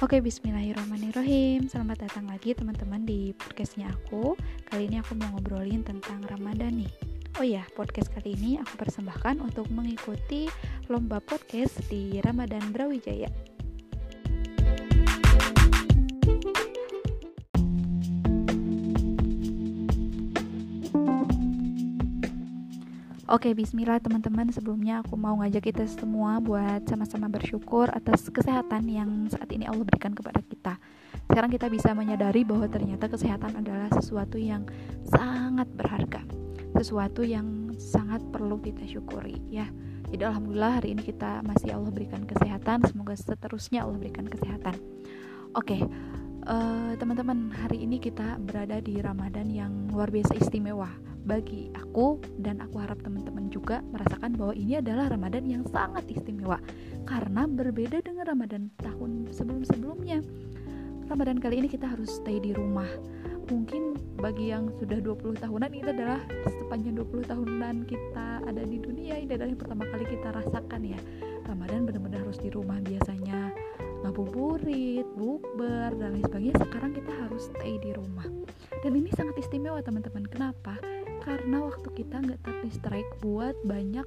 Oke, bismillahirrahmanirrahim. Selamat datang lagi teman-teman di podcastnya aku. Kali ini aku mau ngobrolin tentang Ramadan nih. Oh ya, podcast kali ini aku persembahkan untuk mengikuti lomba podcast di Ramadan Brawijaya Oke, bismillah teman-teman. Sebelumnya aku mau ngajak kita semua buat sama-sama bersyukur atas kesehatan yang saat ini Allah berikan kepada kita. Sekarang kita bisa menyadari bahwa ternyata kesehatan adalah sesuatu yang sangat berharga. Sesuatu yang sangat perlu kita syukuri ya. Jadi alhamdulillah hari ini kita masih Allah berikan kesehatan, semoga seterusnya Allah berikan kesehatan. Oke. Uh, teman-teman, hari ini kita berada di Ramadan yang luar biasa istimewa bagi aku dan aku harap teman-teman juga merasakan bahwa ini adalah Ramadan yang sangat istimewa karena berbeda dengan Ramadan tahun sebelum-sebelumnya. Ramadan kali ini kita harus stay di rumah. Mungkin bagi yang sudah 20 tahunan itu adalah sepanjang 20 tahunan kita ada di dunia ini adalah yang pertama kali kita rasakan ya. Ramadan benar-benar harus di rumah biasanya ngabuburit, bukber dan lain sebagainya. Sekarang kita harus stay di rumah. Dan ini sangat istimewa teman-teman. Kenapa? Karena waktu kita nggak terdistract buat banyak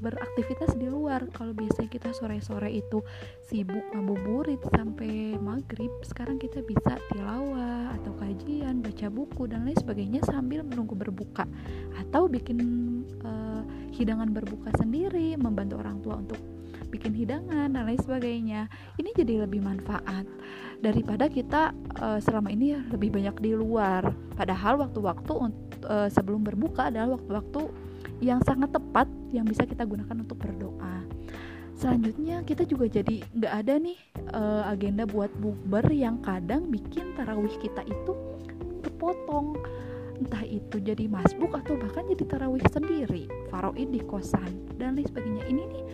beraktivitas di luar. Kalau biasanya kita sore-sore itu sibuk ngabuburit sampai maghrib sekarang kita bisa tilawah atau kajian baca buku dan lain sebagainya sambil menunggu berbuka. Atau bikin uh, hidangan berbuka sendiri membantu orang tua untuk bikin hidangan dan lain sebagainya. Ini jadi lebih manfaat daripada kita uh, selama ini lebih banyak di luar. Padahal waktu-waktu uh, sebelum berbuka adalah waktu-waktu yang sangat tepat yang bisa kita gunakan untuk berdoa. Selanjutnya kita juga jadi nggak ada nih uh, agenda buat bukber yang kadang bikin tarawih kita itu terpotong entah itu jadi masbuk atau bahkan jadi tarawih sendiri, faroid di kosan dan lain sebagainya. Ini nih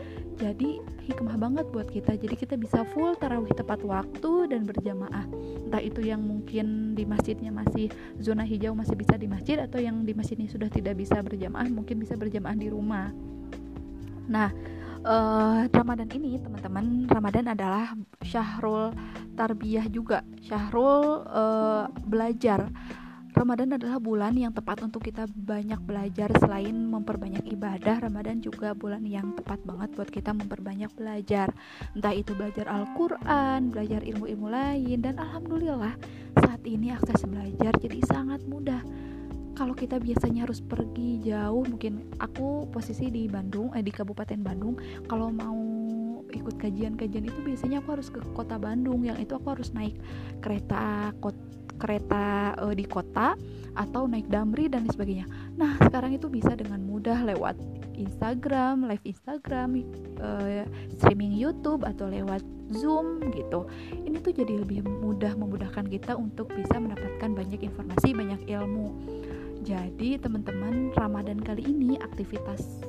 jadi hikmah banget buat kita. Jadi kita bisa full tarawih tepat waktu dan berjamaah. Entah itu yang mungkin di masjidnya masih zona hijau masih bisa di masjid atau yang di masjid ini sudah tidak bisa berjamaah mungkin bisa berjamaah di rumah. Nah uh, Ramadan ini teman-teman Ramadan adalah syahrul tarbiyah juga. Syahrul uh, belajar Ramadan adalah bulan yang tepat untuk kita banyak belajar selain memperbanyak ibadah. Ramadan juga bulan yang tepat banget buat kita memperbanyak belajar. Entah itu belajar Al-Qur'an, belajar ilmu-ilmu lain dan alhamdulillah saat ini akses belajar jadi sangat mudah. Kalau kita biasanya harus pergi jauh, mungkin aku posisi di Bandung, eh di Kabupaten Bandung, kalau mau ikut kajian-kajian itu biasanya aku harus ke kota Bandung yang itu aku harus naik kereta kota kereta uh, di kota atau naik damri dan sebagainya. Nah, sekarang itu bisa dengan mudah lewat Instagram, live Instagram, uh, streaming YouTube atau lewat Zoom gitu. Ini tuh jadi lebih mudah memudahkan kita untuk bisa mendapatkan banyak informasi, banyak ilmu. Jadi, teman-teman, Ramadan kali ini aktivitas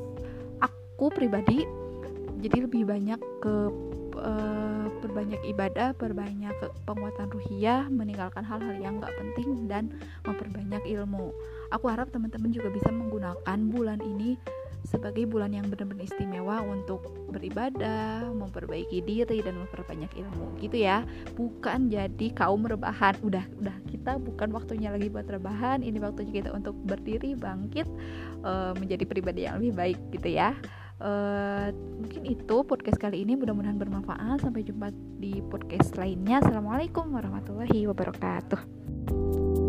aku pribadi jadi lebih banyak ke uh, perbanyak ibadah, perbanyak penguatan ruhiyah, meninggalkan hal-hal yang gak penting dan memperbanyak ilmu. Aku harap teman-teman juga bisa menggunakan bulan ini sebagai bulan yang benar-benar istimewa untuk beribadah, memperbaiki diri dan memperbanyak ilmu gitu ya. Bukan jadi kaum rebahan. Udah udah kita bukan waktunya lagi buat rebahan, ini waktunya kita untuk berdiri, bangkit uh, menjadi pribadi yang lebih baik gitu ya. Uh, mungkin itu podcast kali ini. Mudah-mudahan bermanfaat. Sampai jumpa di podcast lainnya. Assalamualaikum warahmatullahi wabarakatuh